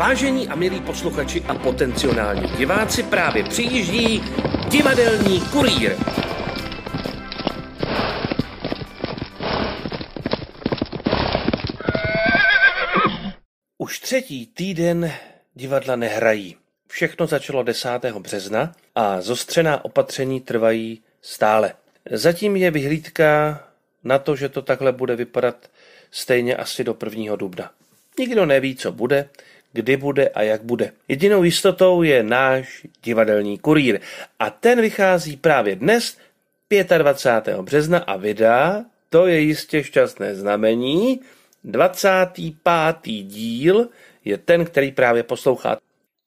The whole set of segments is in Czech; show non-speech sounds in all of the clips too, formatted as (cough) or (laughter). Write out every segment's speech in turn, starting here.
Vážení a milí posluchači a potenciální diváci, právě přijíždí divadelní kurýr. Už třetí týden divadla nehrají. Všechno začalo 10. března a zostřená opatření trvají stále. Zatím je vyhlídka na to, že to takhle bude vypadat stejně asi do 1. dubna. Nikdo neví, co bude, kdy bude a jak bude. Jedinou jistotou je náš divadelní kurýr a ten vychází právě dnes, 25. března a vydá, to je jistě šťastné znamení, 25. díl je ten, který právě posloucháte.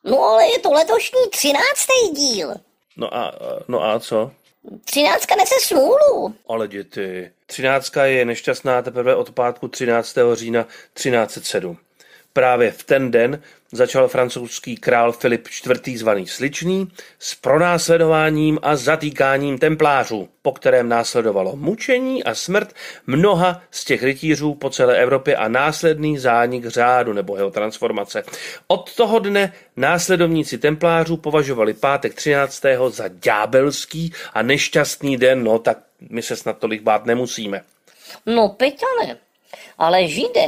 No ale je to letošní třináctý díl. No a, no a co? Třináctka nese smůlu. Ale děti, třináctka je nešťastná teprve od pátku 13. října 1307. Právě v ten den začal francouzský král Filip IV. zvaný Sličný s pronásledováním a zatýkáním templářů, po kterém následovalo mučení a smrt mnoha z těch rytířů po celé Evropě a následný zánik řádu nebo jeho transformace. Od toho dne následovníci templářů považovali pátek 13. za ďábelský a nešťastný den, no tak my se snad tolik bát nemusíme. No, Peťane, ale židé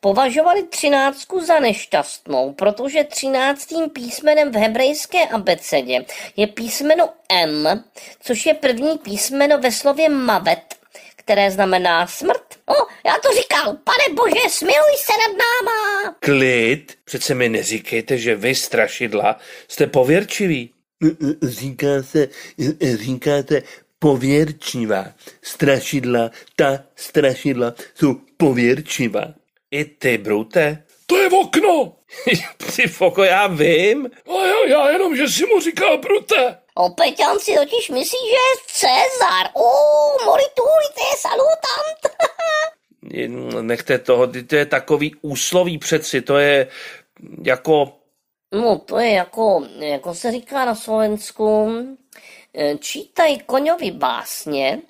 považovali třináctku za nešťastnou, protože třináctým písmenem v hebrejské abecedě je písmeno M, což je první písmeno ve slově mavet, které znamená smrt. O, já to říkal, pane bože, smiluj se nad náma. Klid, přece mi neříkejte, že vy, strašidla, jste pověrčiví. Říká se, říkáte pověrčivá. Strašidla, ta strašidla jsou pověrčivá. I ty, Brute? To je v okno! (laughs) Ty foko, já vím. A já, já jenom, že si mu říkal Brute. O, Peťan si totiž myslí, že je Cezar. O, morituri, to je salutant. (laughs) Nechte toho, to je takový úsloví přeci, to je jako... No, to je jako, jako se říká na Slovensku, čítaj koňovi básně,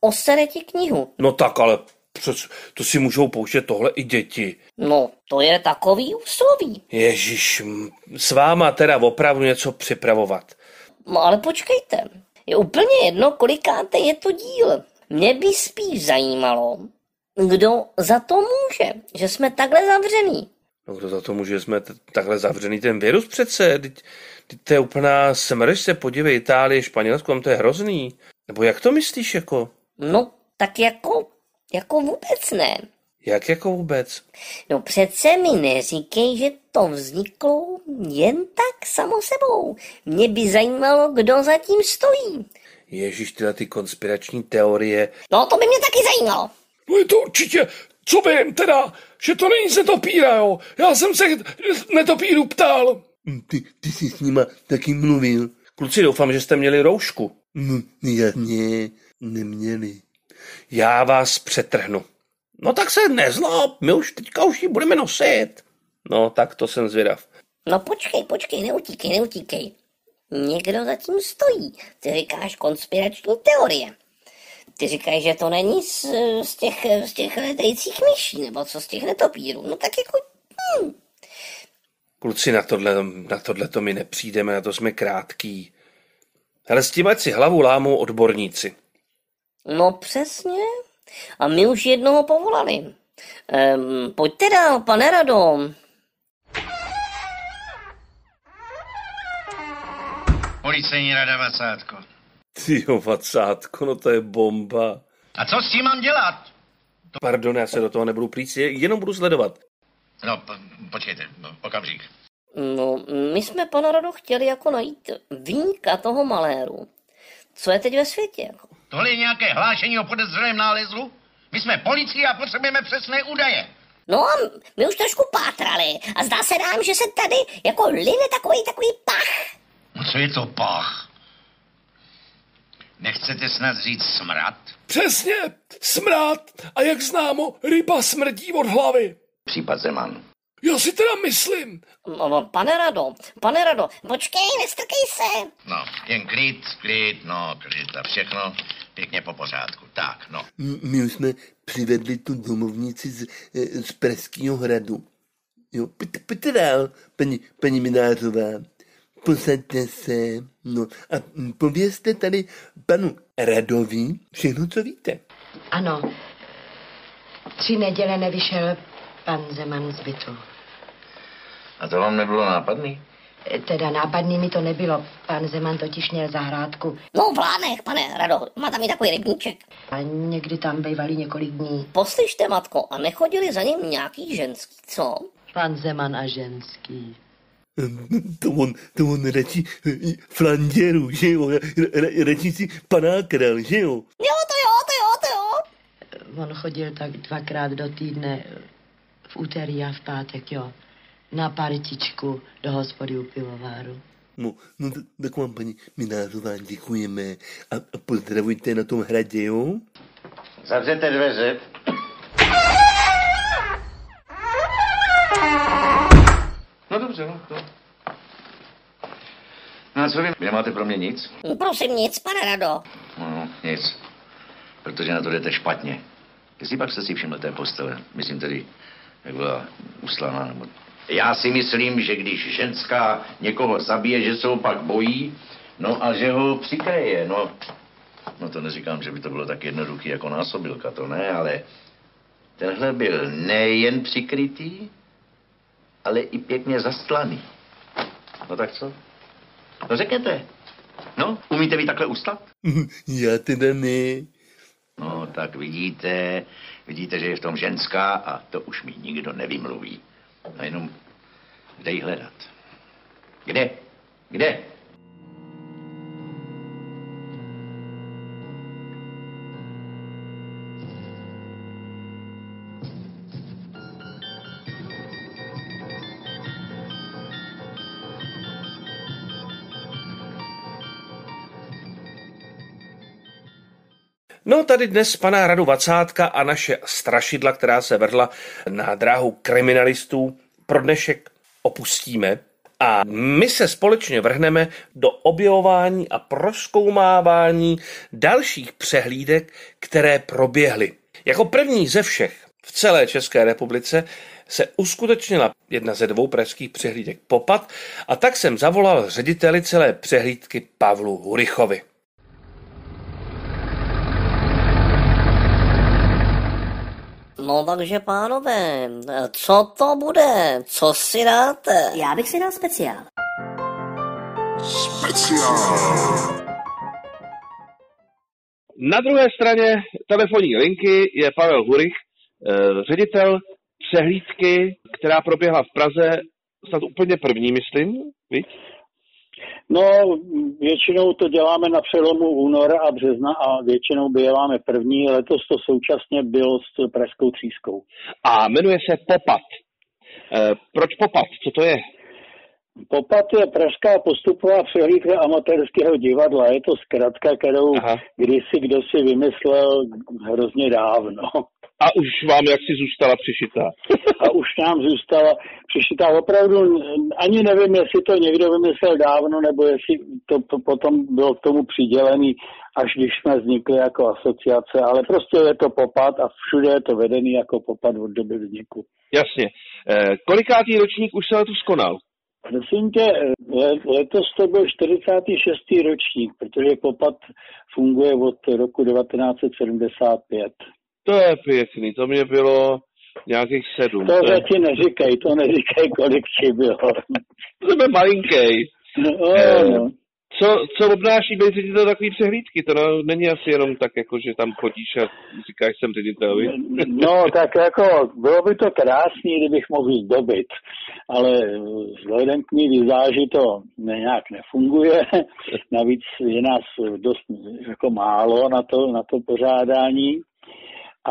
osere ti knihu. No tak, ale přes, to si můžou pouštět tohle i děti. No, to je takový úsloví. Ježíš, s váma teda opravdu něco připravovat. No ale počkejte, je úplně jedno, kolikáte je to díl. Mě by spíš zajímalo, kdo za to může, že jsme takhle zavřený. No kdo za to může, že jsme t- takhle zavřený ten virus přece? Teď, teď to je úplná smrš se, podívej, Itálie, Španělsko, tam to je hrozný. Nebo jak to myslíš jako? No, tak jako, jako vůbec ne. Jak jako vůbec? No přece mi neříkej, že to vzniklo jen tak samo sebou. Mě by zajímalo, kdo zatím stojí. Ježíš, tyhle ty konspirační teorie. No to by mě taky zajímalo. No je to určitě, co vím teda, že to není netopíra, jo. Já jsem se netopíru ptal. Ty, ty jsi s nima taky mluvil. Kluci, doufám, že jste měli roušku. No, jasně, neměli. Já vás přetrhnu. No tak se nezlob, my už teďka už ji budeme nosit. No tak to jsem zvědav. No počkej, počkej, neutíkej, neutíkej. Někdo zatím stojí. Ty říkáš konspirační teorie. Ty říkáš, že to není z, z těch, z těch letajících myší, nebo co z těch netopírů. No tak jako... Hm. Kluci, na tohle, na tohle to my nepřijdeme, na to jsme krátký. Ale s tím ať si hlavu lámou odborníci. No přesně. A my už jednoho povolali. Ehm, pojďte dál, pane Rado. Policejní rada Vacátko. Ty jo, vacátko, no to je bomba. A co s tím mám dělat? Pardon, já se do toho nebudu plít, jenom budu sledovat. No, po, počkejte, okamžik. No, my jsme, pane Rado, chtěli jako najít výjimka toho maléru. Co je teď ve světě? Jako? Tohle je nějaké hlášení o podezřelém nálezu? My jsme policie a potřebujeme přesné údaje. No a my už trošku pátrali a zdá se nám, že se tady jako line takový takový pach. No co je to pach? Nechcete snad říct smrad? Přesně, smrad. A jak známo, ryba smrdí od hlavy. Případ Zeman. Já si teda myslím. No, no, pane Rado, pane Rado, počkej, nestrkej se. No, jen klid, klid, no, klid a všechno pěkně po pořádku. Tak, no. My už jsme přivedli tu domovnici z, eh, z Pražského hradu. Jo, pojďte, pojďte dál, paní, paní Minářová. Posaďte se, no a povězte tady panu Radovi všechno, co víte. Ano. Tři neděle nevyšel pan Zeman z bytu. A to vám nebylo nápadný? E, Teda nápadný mi to nebylo. Pan Zeman totiž měl zahrádku No v Lánech, pane Rado, má tam i takový rybníček. a někdy tam bývali několik dní. Poslyšte, matko, a nechodili za ním nějaký ženský, co? Pan Zeman a ženský. To on, to on radši eh, flanděru, že jo, Ra- ra- radši si panákral, že jo. Jo, to jo, to jo, to jo. On chodil tak dvakrát do týdne, v úterý a v pátek, jo, na partičku do hospody u pivováru. No, no t- tak vám, paní Minářová, děkujeme a, a pozdravujte na tom hradě, jo. Zavřete dveře. No dobře, no. To. No a co vy? Vy nemáte pro mě nic? Prosím nic, pane Rado. No, nic. Protože na to jdete špatně. Jestli pak jste si všiml té postele, myslím tedy, jak byla uslána, nebo... Já si myslím, že když ženská někoho zabije, že se ho pak bojí, no a že ho přikryje, no. No to neříkám, že by to bylo tak jednoduché jako násobilka, to ne, ale tenhle byl nejen přikrytý, ale i pěkně zastlaný. No tak co? No řekněte. No, umíte vy takhle ustat? Já teda ne. No, tak vidíte, vidíte, že je v tom ženská a to už mi nikdo nevymluví. A jenom, kde ji hledat? Kde? Kde? No tady dnes pana Radu Vacátka a naše strašidla, která se vrhla na dráhu kriminalistů, pro dnešek opustíme a my se společně vrhneme do objevování a proskoumávání dalších přehlídek, které proběhly. Jako první ze všech v celé České republice se uskutečnila jedna ze dvou pražských přehlídek Popat a tak jsem zavolal řediteli celé přehlídky Pavlu Hurichovi. No takže pánové, co to bude? Co si dáte? Já bych si dal speciál. Na druhé straně telefonní linky je Pavel Hurich, eh, ředitel přehlídky, která proběhla v Praze snad úplně první, myslím, viď? No, většinou to děláme na přelomu února a března a většinou děláme první. Letos to současně bylo s Pražskou třískou. A jmenuje se Popat. Eh, Proč Popat? Co to je? Popat je pražská postupová přehlídka amatérského divadla. Je to zkratka, kterou Aha. kdysi kdo si vymyslel hrozně dávno. A už vám jaksi zůstala přišitá. (laughs) A už nám zůstala přišitá. Opravdu ani nevím, jestli to někdo vymyslel dávno, nebo jestli to p- potom bylo k tomu přidělený, až když jsme vznikli jako asociace. Ale prostě je to popat a všude je to vedený jako popat od doby vzniku. Jasně. Eh, Kolikátý ročník už se letos konal? Prosím tě, le- letos to byl 46. ročník, protože popat funguje od roku 1975. To je pěkný, to mě bylo nějakých sedm. To To je, zatím neříkej, to neříkej, kolik ti bylo. to je malinký. No, Eh, no. Co, co obnáší být ředitel takový přehlídky? To no, není asi jenom tak, jako, že tam chodíš a říkáš, jsem ředitel, viď? (laughs) No, tak jako, bylo by to krásný, kdybych mohl zdobit, ale vzhledem k mý vizáži to ne, nějak nefunguje. (laughs) Navíc je nás dost jako málo na to, na to pořádání.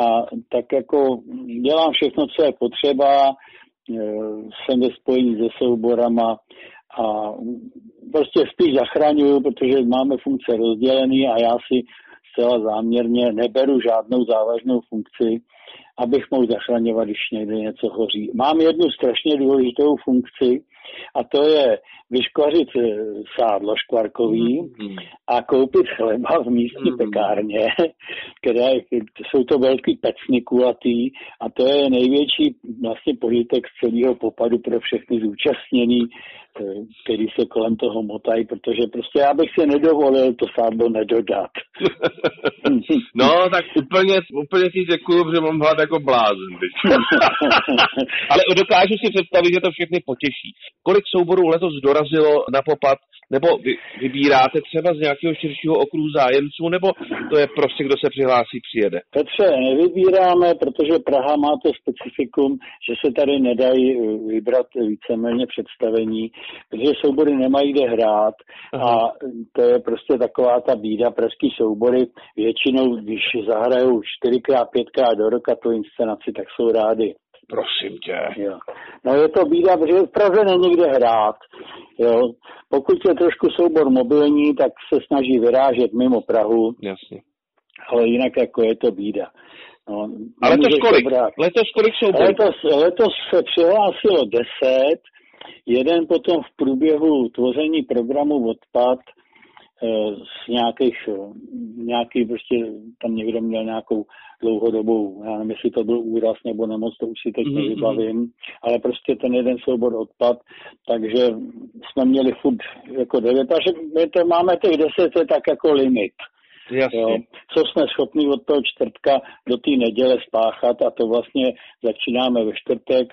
A tak jako dělám všechno, co je potřeba, eh, jsem ve spojení se souborama a prostě spíš zachraňuju, protože máme funkce rozdělený a já si zcela záměrně neberu žádnou závažnou funkci, abych mohl zachraňovat, když někde něco hoří. Mám jednu strašně důležitou funkci A to je vyškvařit eh, sádlo škvarkový Mhm. a koupit chleba v místní Mhm. pekárně, (laughs) které jsou to velký pecny kulatý a to je největší vlastně požitek z celého popadu pro všechny zúčastněný, který se kolem toho motají, protože prostě já bych si nedovolil to sádlo nedodat. (laughs) No, tak úplně, úplně ti děkuju, že mám hlad jako blázen. (laughs) Ale dokážu si představit, že to všechny potěší. Kolik souborů letos dorazilo na popad, nebo vy, vybíráte třeba z nějakého širšího okruhu zájemců, nebo to je prostě, kdo se přihlásí, přijede? Petře, nevybíráme, protože Praha má to specifikum, že se tady nedají eh, vybrat víceméně představení, protože soubory nemají kde hrát a to je prostě taková ta bída. Pražský soubory většinou, když zahrajou čtyřikrát, pětkrát do roka tu inscenaci, tak jsou rádi. Prosím tě. Jo. No je to bída, protože v Praze není kde hrát. Jo. Pokud je trošku soubor mobilní, tak se snaží vyrážet mimo Prahu, Jasně. ale jinak jako je to bída. No, A letos kolik? brát. Letos kolik souborů? Letos, letos se přihlásilo deset, jeden potom v průběhu tvoření programu odpad eh, z nějakých, eh, nějaký prostě tam někdo měl nějakou dlouhodobou, já nevím, jestli to byl úraz nebo nemoc, to už si teď Mhm, nevybavím, ale prostě ten jeden soubor odpad, takže jsme měli furt jako devět, takže my to máme těch deset, to je tak jako limit. Jasně. Jo. Co jsme schopni od toho čtvrtka do té neděle spáchat a to vlastně začínáme ve čtvrtek,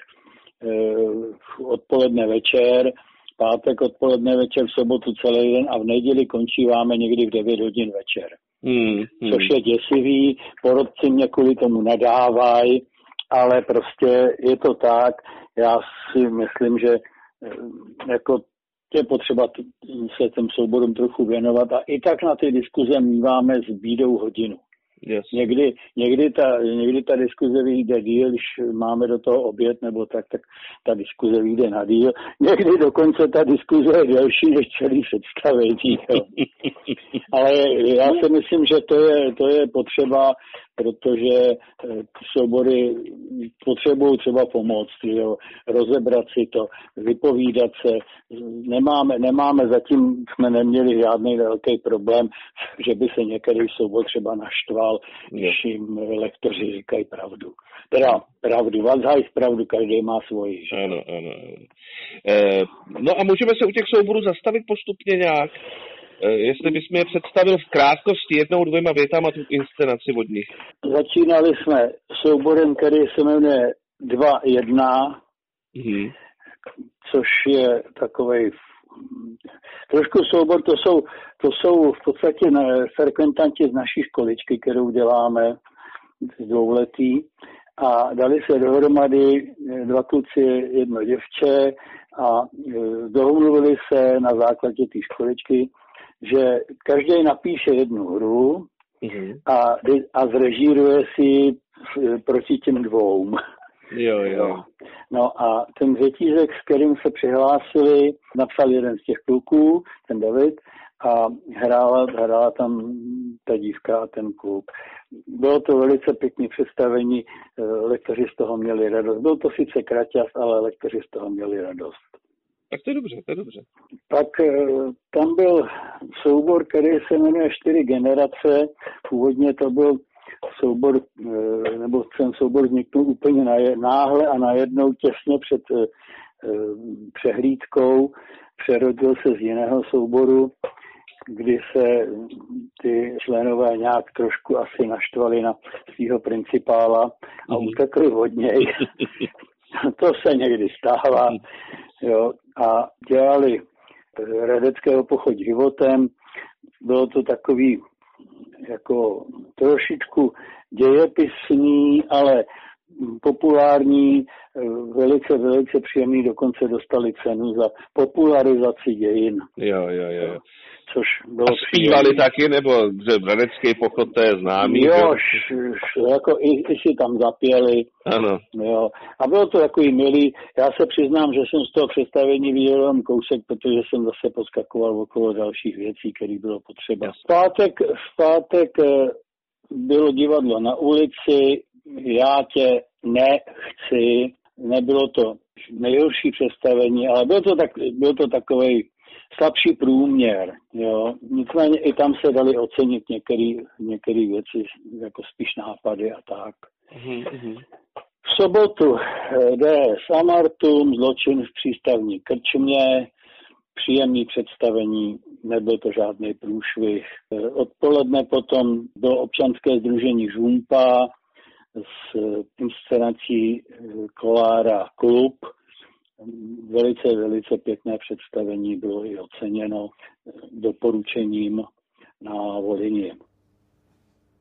odpoledne večer, pátek odpoledne večer, v sobotu celý den a v neděli končíváme někdy v 9 hodin večer. Hmm, hmm. Což je děsivý, porodci mě kvůli tomu nadávají, ale prostě je to tak, já si myslím, že eh, jako je potřeba se těm souborům trochu věnovat a i tak na ty diskuze míváme s bídou hodinu. Jasně. Někdy, někdy, ta, někdy ta diskuze vyjde díl, když máme do toho oběd nebo tak, tak ta diskuze vyjde na díl. Někdy dokonce ta diskuze je delší než celý představení. (laughs) Ale já si myslím, že to je, to je potřeba, protože eh, soubory potřebují třeba pomoct, jo, rozebrat si to, vypovídat se. Nemáme, nemáme zatím, jsme neměli žádný velký problém, že by se některý soubor třeba naštval, když jim lektoři říkají pravdu. Teda pravdu, Vazhajs pravdu, každý má svoji. Že? Ano, ano, ano. E, no a můžeme se u těch souborů zastavit postupně nějak? E, jestli bys mi je představil v krátkosti jednou, dvěma větama tu inscenaci od nich. Začínali jsme souborem, který se jmenuje 2.1, Mhm. což je takový trošku soubor, to jsou, to jsou v podstatě ne- frekventanti z naší školičky, kterou děláme z dvouletý a dali se dohromady eh, dva kluci, jedno děvče a eh, domluvili se na základě té školičky, že každý napíše jednu hru Mhm. a, a zrežíruje si eh, proti těm dvou. Jo, (laughs) jo. No a ten řetízek, s kterým se přihlásili, napsal jeden z těch kluků, ten David, a hrála, hrála tam ta dívka a ten kluk. Bylo to velice pěkné představení, eh, lektoři z toho měli radost. Byl to sice kraťas, ale lektoři z toho měli radost. Tak to je dobře, to je dobře. Pak eh, tam byl soubor, který se jmenuje Čtyři generace. Původně to byl soubor, eh, nebo ten soubor vzniknul úplně náhle a najednou těsně před eh, přehlídkou. Přerodil se z jiného souboru, kdy se ty členové nějak trošku asi naštvali na svého principála a Mhm. utekli od něj. (laughs) to se někdy stává. Jo, a dělali eh, radeckého pochod životem. Bylo to takový jako trošičku dějepisný, ale populární, eh, velice, velice příjemný, dokonce dostali cenu za popularizaci dějin, Jo, jo, jo. což bylo A zpívali příjemný. taky, nebo že Hradecký pochod, to je známý. Jo, š, š, jako i, i si tam zapěli, Ano. Jo. A bylo to takový milý. Já se přiznám, že jsem z toho představení viděl jenom kousek, protože jsem zase poskakoval okolo dalších věcí, které bylo potřeba. V pátek, v pátek eh, bylo divadlo na ulici, já tě nechci, nebylo to nejhorší představení, ale byl to, tak, byl to takový slabší průměr. Jo. Nicméně i tam se dali ocenit některé věci, jako spíš nápady a tak. Mm-hmm. V sobotu eh, DS Amartum, zločin v přístavní krčmě, příjemný představení, nebyl to žádný průšvih. Eh, odpoledne potom bylo občanské združení Žumpa s inscenací eh, Kolára Klub, velice, velice pěkné představení, bylo i oceněno doporučením na Vodině.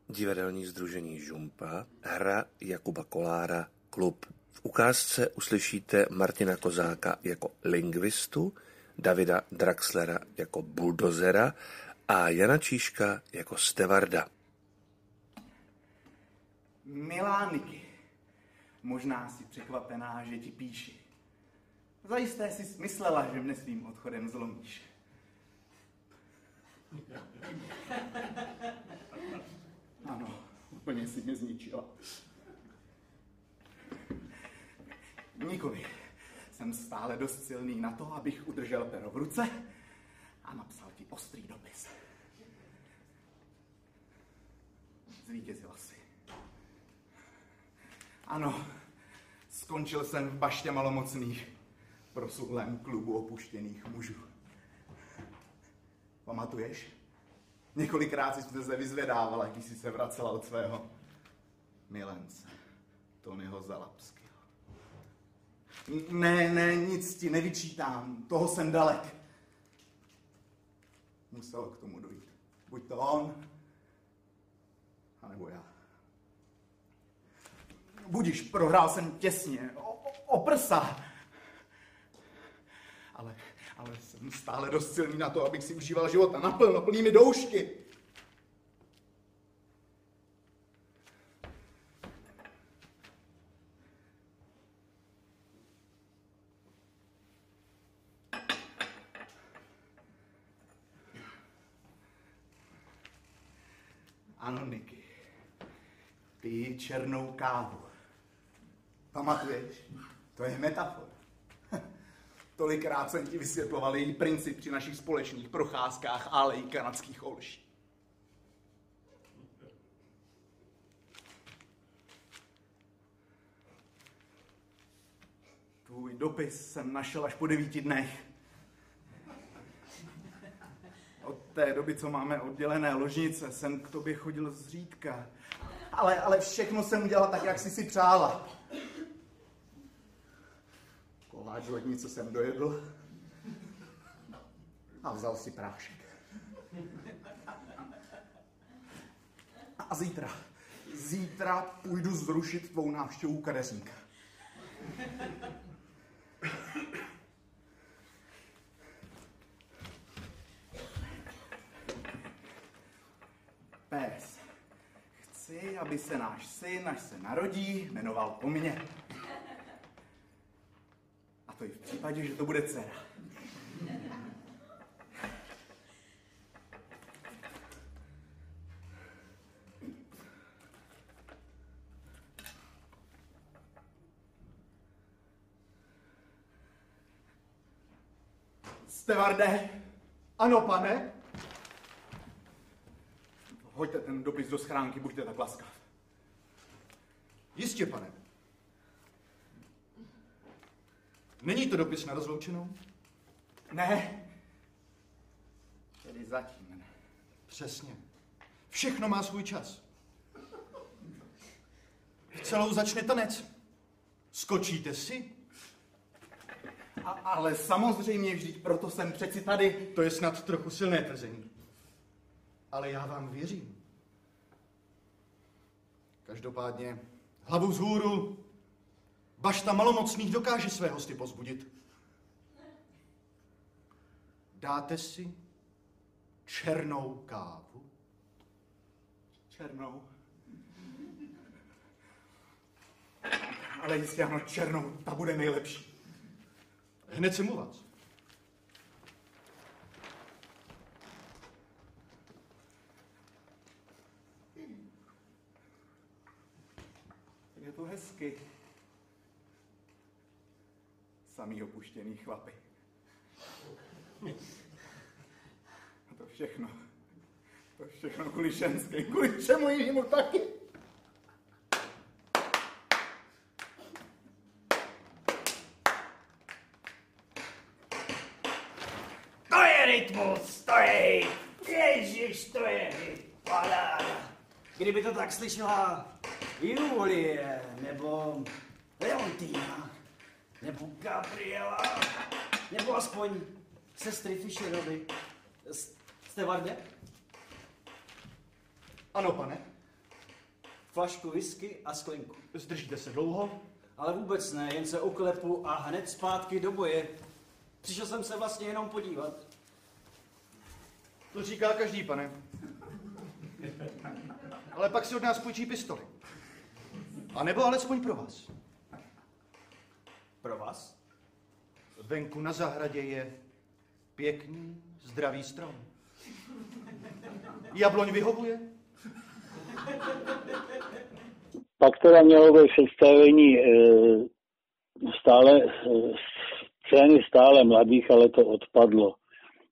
Divadelní združení Žumpa, hra Jakuba Kolára, klub. V ukázce uslyšíte Martina Kozáka jako lingvistu, Davida Draxlera jako buldozera a Jana Číška jako stevarda. Milá Niky, možná si překvapená, že ti píši. Zajisté si smyslela, že mne svým odchodem zlomíš. Ano, úplně si mě zničila. Nikoli. Jsem stále dost silný na to, abych udržel pero v ruce a napsal ti ostrý dopis. Zvítězila si. Ano, skončil jsem v baště malomocných prosuhlém klubu opuštěných mužů. Pamatuješ? Několikrát jsi se vyzvedával, když jsi se vracela od svého milence, Tonyho Zalapského. Ne, ne, nic ti nevyčítám, toho jsem dalek. Muselo k tomu dojít. Buď to on, anebo já. Budiš, prohrál jsem těsně, o, o prsa. Ale, ale jsem stále dost silný na to, abych si užíval života naplno, plnými doušky. Ano, Niky. Ty černou kávu. Pamatuješ? To je metafora. (laughs) Tolikrát jsem ti vysvětloval její princip při našich společných procházkách alejí kanadských olší. Tvůj dopis jsem našel až po devíti dnech. Od té doby, co máme oddělené ložnice, jsem k tobě chodil zřídka. Ale, ale všechno jsem udělal tak, jak jsi si přála. Koláč lednice jsem dojedl a vzal si prášek. A zítra, zítra půjdu zrušit tvou návštěvu kadeřníka. Pes. Chci, aby se náš syn, až se narodí, jmenoval po mně. To i v případě, že to bude dcera. Stevarde, ano, pane. Hoďte ten dopis do schránky, buďte tak laskav. Jistě, pane. Není to dopis na rozloučenou? Ne. Tedy zatím ne. Přesně. Všechno má svůj čas. Celou začne tanec. Skočíte si? A, ale samozřejmě vždyť proto jsem přeci tady. To je snad trochu silné tvrzení. Ale já vám věřím. Každopádně hlavu vzhůru, bašta malomocných dokáže své hosty pozbudit. Dáte si černou kávu? Černou. Ale jistě ano, černou, ta bude nejlepší. Hned jsem u vás. Je to hezky. Samý opuštěný chlapy. A to všechno, to všechno kvůli ženské, kvůli čemu jinému taky. To je rytmus, to je Ježiš, to je paráda. Kdyby to tak slyšela Julie, nebo Leontína, nebo Gabriela, nebo aspoň sestry Fischerovi. Jste Vardě? Ano, pane. Flašku whisky a sklinku. Zdržíte se dlouho? Ale vůbec ne, jen se uklepu a hned zpátky do boje. Přišel jsem se vlastně jenom podívat. To říká každý, pane. Ale pak si od nás půjčí pistoli. A nebo alespoň pro vás. Pro vás? Venku na zahradě je pěkný, zdravý strom. Jabloň vyhovuje? Pak teda mělo být představení e, stále, e, scény stále mladých, ale to odpadlo.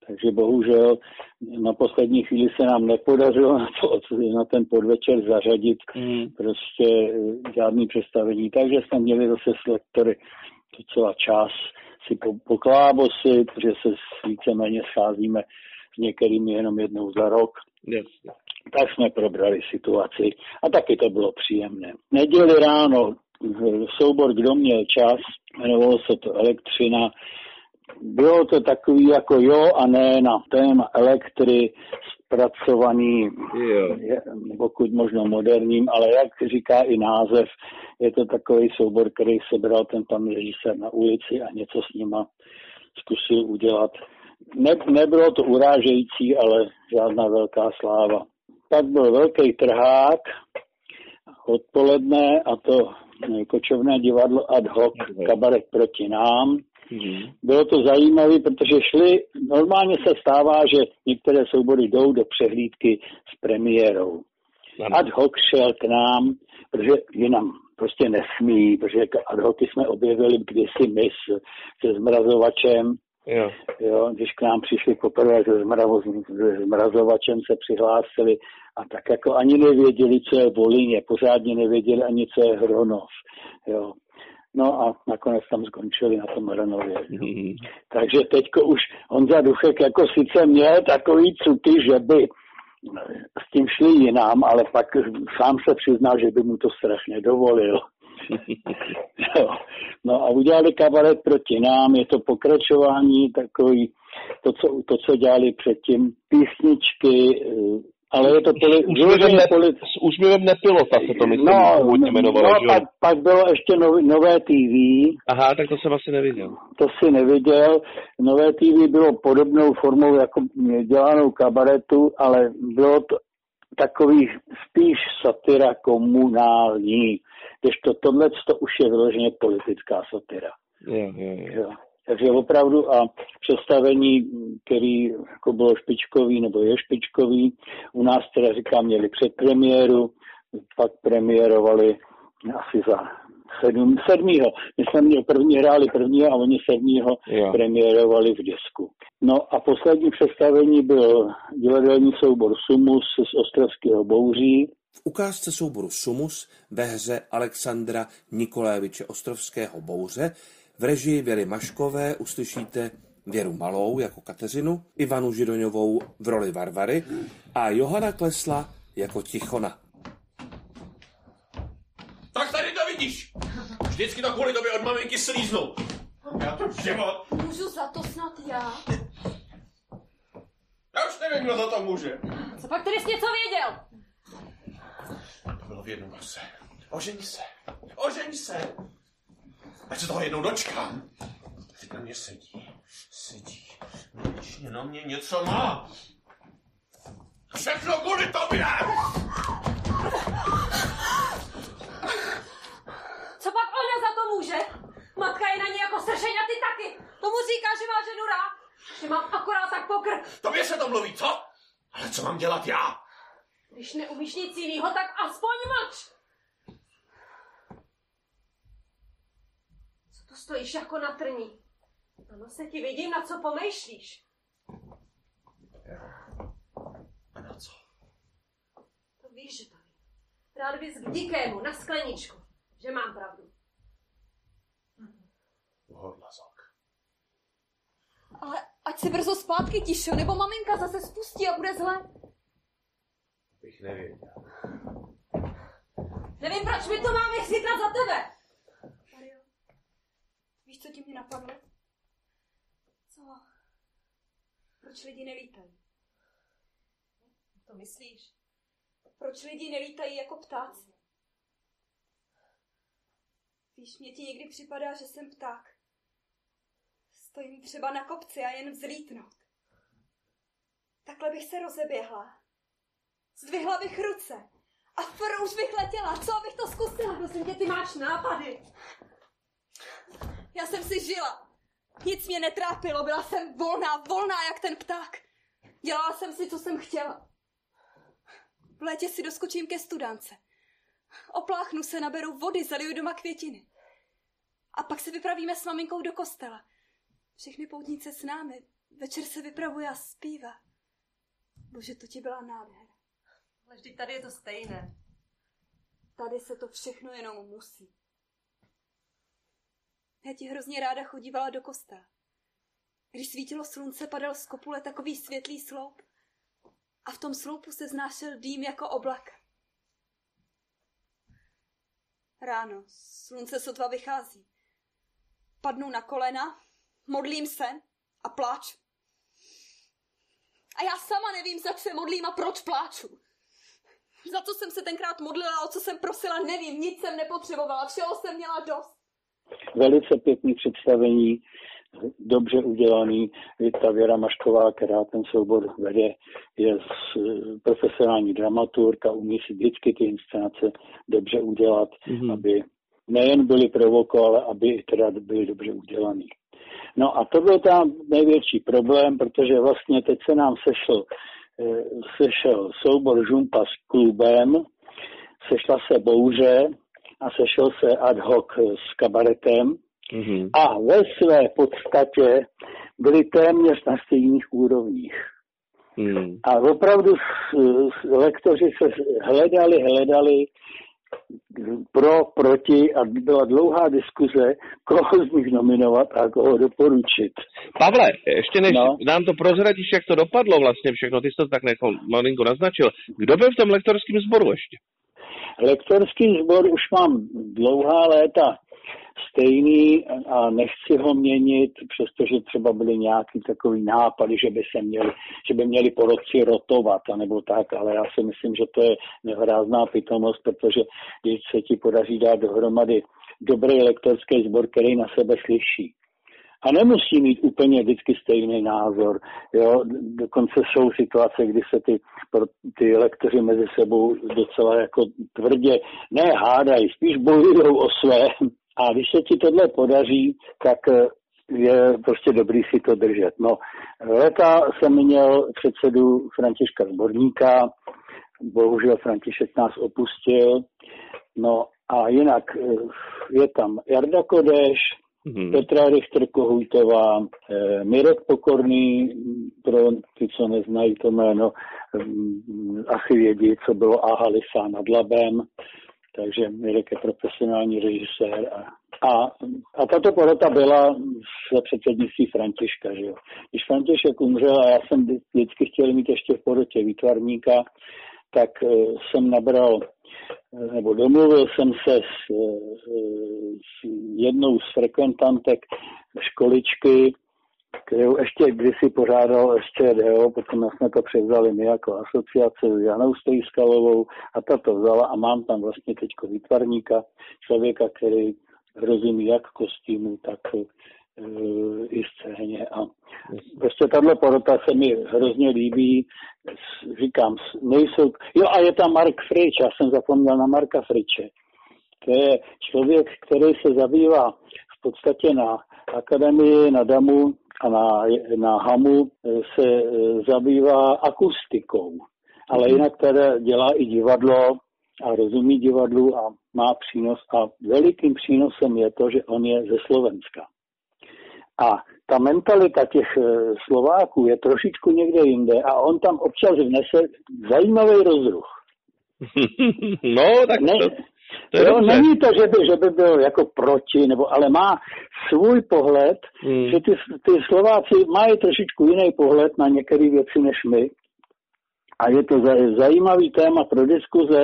Takže bohužel na poslední chvíli se nám nepodařilo na, to, na ten podvečer zařadit mm. prostě e, žádný představení. Takže jsme měli zase s lektory docela čas si po, poklábosit, že se víceméně scházíme s některými jenom jednou za rok. Yes. Tak jsme probrali situaci a taky to bylo příjemné. Neděli ráno soubor Kdo měl čas, jmenovalo se to Elektřina, bylo to takový jako jo a ne na téma elektry zpracovaný, Jo. pokud možno moderním, ale jak říká i název, je to takový soubor, který sebral ten pan režisér na ulici a něco s nima zkusil udělat. Ne, nebylo to urážející, ale žádná velká sláva. Pak byl velký trhák odpoledne a to kočovné divadlo ad hoc, kabaret proti nám. Bylo to zajímavé, protože šli, normálně se stává, že některé soubory jdou do přehlídky s premiérou. Ad hoc šel k nám, protože jinam prostě nesmí, protože ad hoc jsme objevili kdysi my s, se zmrazovačem, Jo. jo, když k nám přišli poprvé se, zmravo, se zmrazovačem se přihlásili a tak jako ani nevěděli, co je Volině, pořádně nevěděli ani, co je Hronov. Jo. No a nakonec tam skončili na tom Hronově. Jo. Takže teďko už Honza Duchek jako sice měl takový cuky, že by s tím šli jinam, ale pak sám se přiznal, že by mu to strašně dovolil. (laughs) jo. No a udělali kabaret proti nám, je to pokračování takový, to, co, to, co dělali předtím, písničky, eh, ale je to poli, S úsměvem, ne, poli, s úsměvem nepilota se to myslím no, původně jmenovalo, no že pak, pak bylo ještě nov, nové TV, Aha, tak to jsem asi neviděl. to si neviděl. Nové TV bylo podobnou formou jako dělanou kabaretu, ale bylo to takový spíš satira komunální, když to tohle to už je vyloženě politická satira. Jo, jo, jo. Jo. Takže opravdu a představení, který jako bylo špičkový nebo je špičkový, u nás teda říkám, měli předpremiéru, pak premiérovali asi za sedm, sedmýho. My jsme měli první hráli prvního a oni sedmýho Jo. premiérovali v disku. No a poslední představení byl divadelní soubor Sumus z Ostrovského bouří. V ukázce souboru Sumus ve hře Alexandra Nikoléviče Ostrovského bouře v režii Věry Maškové uslyšíte Věru Malou jako Kateřinu, Ivanu Židoňovou v roli Varvary a Johana Klesla jako Tichona. Tak tady to vidíš. Vždycky to kvůli tobě od maminky slíznu. Já to život. Můžu za to snad já? Já už nevím, kdo za to může. Co pak tady jsi něco věděl? To bylo v jednom kuse. Ožení se. Ožení se. Ať se toho jednou dočkám. Teď na mě sedí. Sedí. Konečně na mě něco má. Všechno kvůli tobě. Co pak ona za to může? Matka je na ní jako sršeň a ty taky. Tomu říká, že má ženu rád. Že mám akorát tak pokr. Tobě se to mluví, co? Ale co mám dělat já? Když neumíš nic jinýho, tak aspoň mlč. Co to stojíš jako na trní? Ano, se ti vidím, na co pomýšlíš. A na co? To víš, že to vím. Rád bys k dikému, na skleničku, že mám pravdu. Hodlazok. Ale ať si brzo zpátky, Tišo, nebo maminka zase spustí a bude zle. Bych nevěděl. Nevím, proč mi to máme chytat za tebe. Víš, co ti mě napadlo? Co? Proč lidi nelítají? To myslíš? Proč lidi nelítají jako ptáci? Víš, mě ti někdy připadá, že jsem pták. Stojím třeba na kopci a jen vzlítnout. Takhle bych se rozeběhla. Zdvihla bych ruce. A fr už bych letěla. Co, abych to zkusila? Prosím tě, ty máš nápady. Já jsem si žila. Nic mě netrápilo. Byla jsem volná, volná jak ten pták. Dělala jsem si, co jsem chtěla. V létě si doskočím ke studance. Opláchnu se, naberu vody, zaliju doma květiny. A pak se vypravíme s maminkou do kostela. Všechny poutnice s námi. Večer se vypravuje a zpívá. Bože, to ti byla nádhera. Ale vždyť tady je to stejné. Tady se to všechno jenom musí. Já ti hrozně ráda chodívala do kostela. Když svítilo slunce, padal z kopule takový světlý sloup. A v tom sloupu se znášel dým jako oblak. Ráno, slunce sotva vychází. Padnu na kolena, modlím se a pláču. A já sama nevím, za co se modlím a proč pláču. Za co jsem se tenkrát modlila, o co jsem prosila, nevím, nic jsem nepotřebovala, všeho jsem měla dost. Velice pěkný představení, dobře udělaný. Ta Věra Mašková, která ten soubor vede, je profesionální dramaturg a umí si vždycky ty inscenace dobře udělat, mm-hmm. aby nejen byly provoko, ale aby teda byly dobře udělaný. No a to byl tam největší problém, protože vlastně teď se nám sešel, eh, sešel soubor Žumpa s klubem, sešla se bouře a sešel se ad hoc s kabaretem mm-hmm. a ve své podstatě byli téměř na stejných úrovních. Mm. A opravdu lektoři se hledali, hledali, pro, proti a byla dlouhá diskuze, koho z nich nominovat a koho doporučit. Pavle, ještě než no. nám to prozradíš, jak to dopadlo vlastně všechno, ty jsi to tak jako malinko naznačil. Kdo byl v tom lektorském sboru ještě? Lektorský sbor už mám dlouhá léta stejný a nechci ho měnit, přestože třeba byly nějaký takový nápady, že by se měli, že by měli po roci rotovat, nebo tak, ale já si myslím, že to je nehrázná pitomost, protože když se ti podaří dát dohromady dobrý lektorský sbor, který na sebe slyší, a nemusí mít úplně vždycky stejný názor. Jo? Dokonce jsou situace, kdy se ty, ty lektoři mezi sebou docela jako tvrdě ne hádají, spíš bojují o své a když se ti tohle podaří, tak eh, je prostě dobrý si to držet. No, léta jsem měl předsedu Františka Zborníka, bohužel František nás opustil, no a jinak eh, je tam Jarda Kodeš, mm-hmm. Petra Richter Kohujtová, eh, Mirek Pokorný, pro ty, co neznají to jméno, mm, asi vědí, co bylo Aha Lisa nad Labem, takže Mirek je profesionální režisér. A, a, a tato porota byla za předsednictví Františka. Že jo. Když František umřel a já jsem vždycky chtěl mít ještě v porotě výtvarníka, tak uh, jsem nabral, uh, nebo domluvil jsem se s, uh, s jednou z frekventantek školičky, kterou ještě kdysi pořádal SČDO, potom jsme to převzali my jako asociace s Janou Stejskalovou a ta to vzala a mám tam vlastně teď výtvarníka, člověka, který rozumí jak kostýmu, tak i scéně. A prostě tahle porota se mi hrozně líbí. Říkám, nejsou... Jo a je tam Mark Frič, já jsem zapomněl na Marka Friče. To je člověk, který se zabývá v podstatě na akademii, na DAMu a na, na Hamu eh, se eh, zabývá akustikou. Ale mhm. jinak teda dělá i divadlo a rozumí divadlu a má přínos a velikým přínosem je to, že on je ze Slovenska. A ta mentalita těch eh, Slováků je trošičku někde jinde a on tam občas vnese zajímavý rozruch. (laughs) no, tak ne, to, to je jo, dobře. není to, že by, že by byl jako proti, nebo, ale má svůj pohled, Hmm. že ty, ty Slováci mají trošičku jiný pohled na některé věci než my. A je to za- zajímavý téma pro diskuze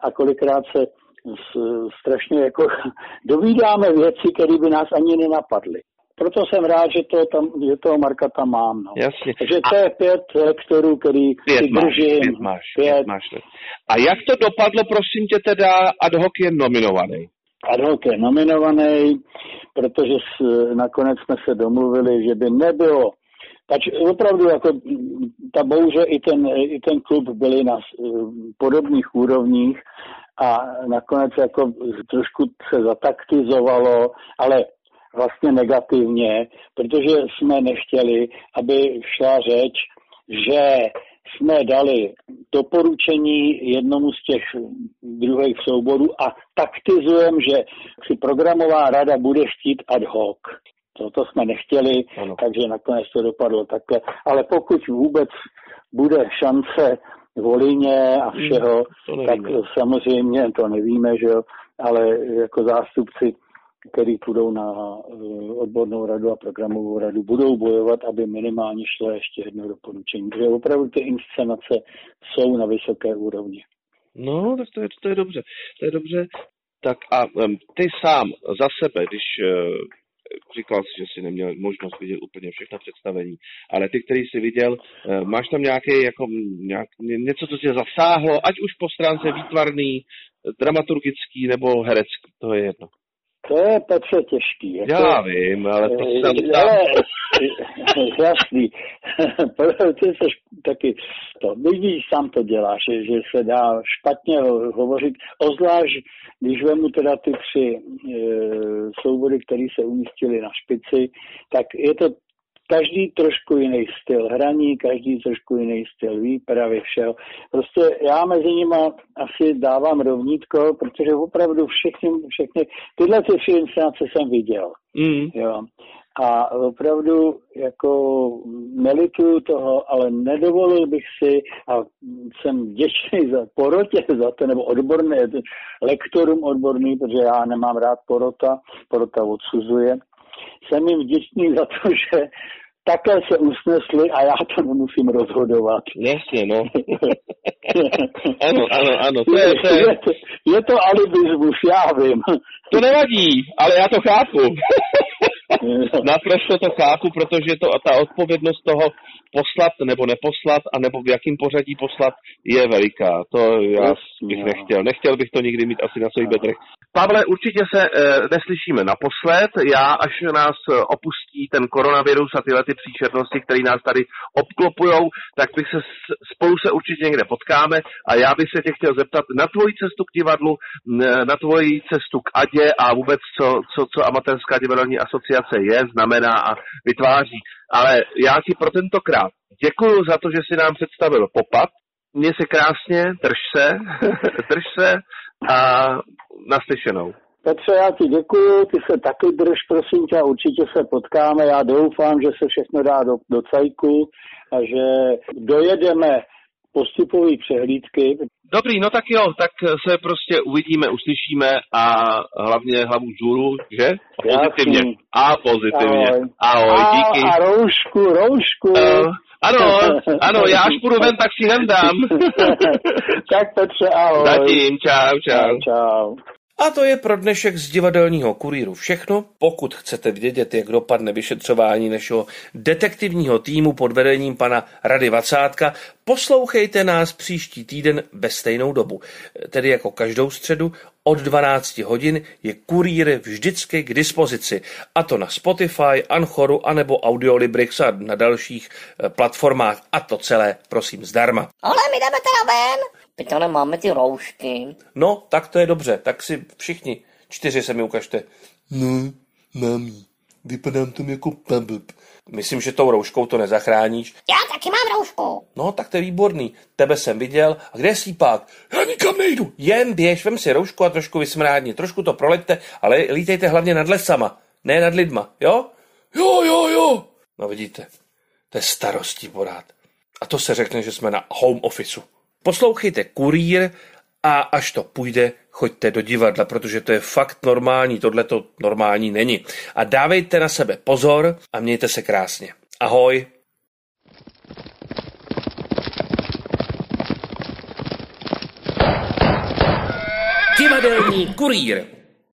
a kolikrát se s- strašně jako (laughs) dovídáme věci, které by nás ani nenapadly. Proto jsem rád, že, to tam, že toho Marka tam mám. No. Jasně. Takže to je pět lektorů, který Pět si máš, držím. pět máš, Pět. pět máš. A jak to dopadlo, prosím tě, teda ad hoc je nominovaný? Ad hoc je nominovaný, protože s, nakonec jsme se domluvili, že by nebylo Pač opravdu jako ta bouře i ten, i ten klub byli na eh, podobných úrovních a nakonec jako trošku se zataktizovalo, ale vlastně negativně, protože jsme nechtěli, aby šla řeč, že jsme dali doporučení jednomu z těch druhých souborů a taktizujeme, že si programová rada bude chtít ad hoc. Toto jsme nechtěli, ano. takže nakonec to dopadlo takhle. Ale pokud vůbec bude šance Volině a všeho, to tak samozřejmě to nevíme, že jo, ale jako zástupci, který půjdou na eh, odbornou radu a programovou radu, budou bojovat, aby minimálně šlo ještě jedno doporučení. Protože opravdu ty inscenace jsou na vysoké úrovni. No, tak to je, to je dobře. To je dobře. Tak a um, ty sám za sebe, když uh, říkal jsi, že jsi neměl možnost vidět úplně všechna představení, ale ty, který jsi viděl, uh, máš tam nějaký, jako, nějak, ně- něco, co tě zasáhlo, ať už po stránce výtvarný, dramaturgický nebo herecký, to je jedno. To je Petře těžký. Jako, Já vím, ale to se tam Eh, ale, (laughs) jasný. (laughs) Ty jsi taky to, vidíš, sám to děláš, že, že se dá špatně ho- hovořit, ozvlášť, když vemu teda ty tři e, soubory, které se umístily na špici, tak je to každý trošku jiný styl hraní, každý trošku jiný styl výpravy, všeho. Prostě já mezi nimi asi dávám rovnítko, protože opravdu všechny, všechny tyhle ty tři inscenace jsem viděl. Mm. Jo. A opravdu jako nelituju toho, ale nedovolil bych si a jsem vděčný za porotě za to, nebo odborné, lektorům odborný, protože já nemám rád porota, porota odsuzuje. Jsem jim vděčný za to, (laughs) že takhle se usnesli a já to nemusím rozhodovat. Jasně, no. (laughs) ano, ano, ano, to je, to je, je, to, je to alibismus, já vím. To nevadí, ale já to chápu. (laughs) Naprosto to chápu, protože to, ta odpovědnost toho poslat nebo neposlat, anebo v jakém pořadí poslat, je veliká. To já bych nechtěl. Nechtěl bych to nikdy mít asi na svých bedrech. Pavle, určitě se e, neslyšíme naposled. Já, až nás eh, opustí ten koronavirus a tyhle ty příšernosti, které nás tady obklopujou, tak bych se s- spolu se určitě někde potkáme a já bych se tě chtěl zeptat na tvoji cestu k divadlu, na tvoji cestu k Adě a vůbec co, co, co amatérská divadelní asociace je, znamená a vytváří. Ale já ti pro tentokrát děkuji za to, že jsi nám představil popat. Měj se krásně, drž se, (laughs) drž se a naslyšenou. Petře, já ti děkuju, ty se taky drž, prosím tě, a určitě se potkáme. Já doufám, že se všechno dá do, do cajku a že dojedeme postupové přehlídky. Dobrý, no tak jo, tak se prostě uvidíme, uslyšíme a hlavně hlavu vzhůru, že? Pozitivně. A pozitivně. Ahoj. Ahoj, díky. A, roušku, roušku. Uh, ano, ano, já až půjdu ven, tak si hendám. (laughs) tak Petře, ahoj. Zatím, čau, čau. Čau. A to je pro dnešek z divadelního kurýru všechno. Pokud chcete vědět, jak dopadne vyšetřování našeho detektivního týmu pod vedením pana Rady Vacátka, poslouchejte nás příští týden ve stejnou dobu. Tedy jako každou středu od 12 hodin je kurýr vždycky k dispozici. A to na Spotify, Anchoru anebo Audiolibrix a na dalších eh, platformách. A to celé, prosím, zdarma. Ale my jdeme teda ven. Pitane, máme ty roušky. No, tak to je dobře. Tak si všichni čtyři se mi ukažte. No, mám jí. vypadám tam jako pablb. Myslím, že tou rouškou to nezachráníš. Já taky mám roušku. No, tak to je výborný. Tebe jsem viděl. A kde je sípák? Já nikam nejdu. Jen běž, vem si roušku a trošku vysmrádni. Trošku to proleďte, ale lítejte hlavně nad lesama, ne nad lidma, jo? Jo, jo, jo. No vidíte, to je starostí porád. A to se řekne, že jsme na home officeu. Poslouchejte kurýr a až to půjde, choďte do divadla, protože to je fakt normální, tohle to normální není. A dávejte na sebe pozor a mějte se krásně. Ahoj. Divadelní kurýr.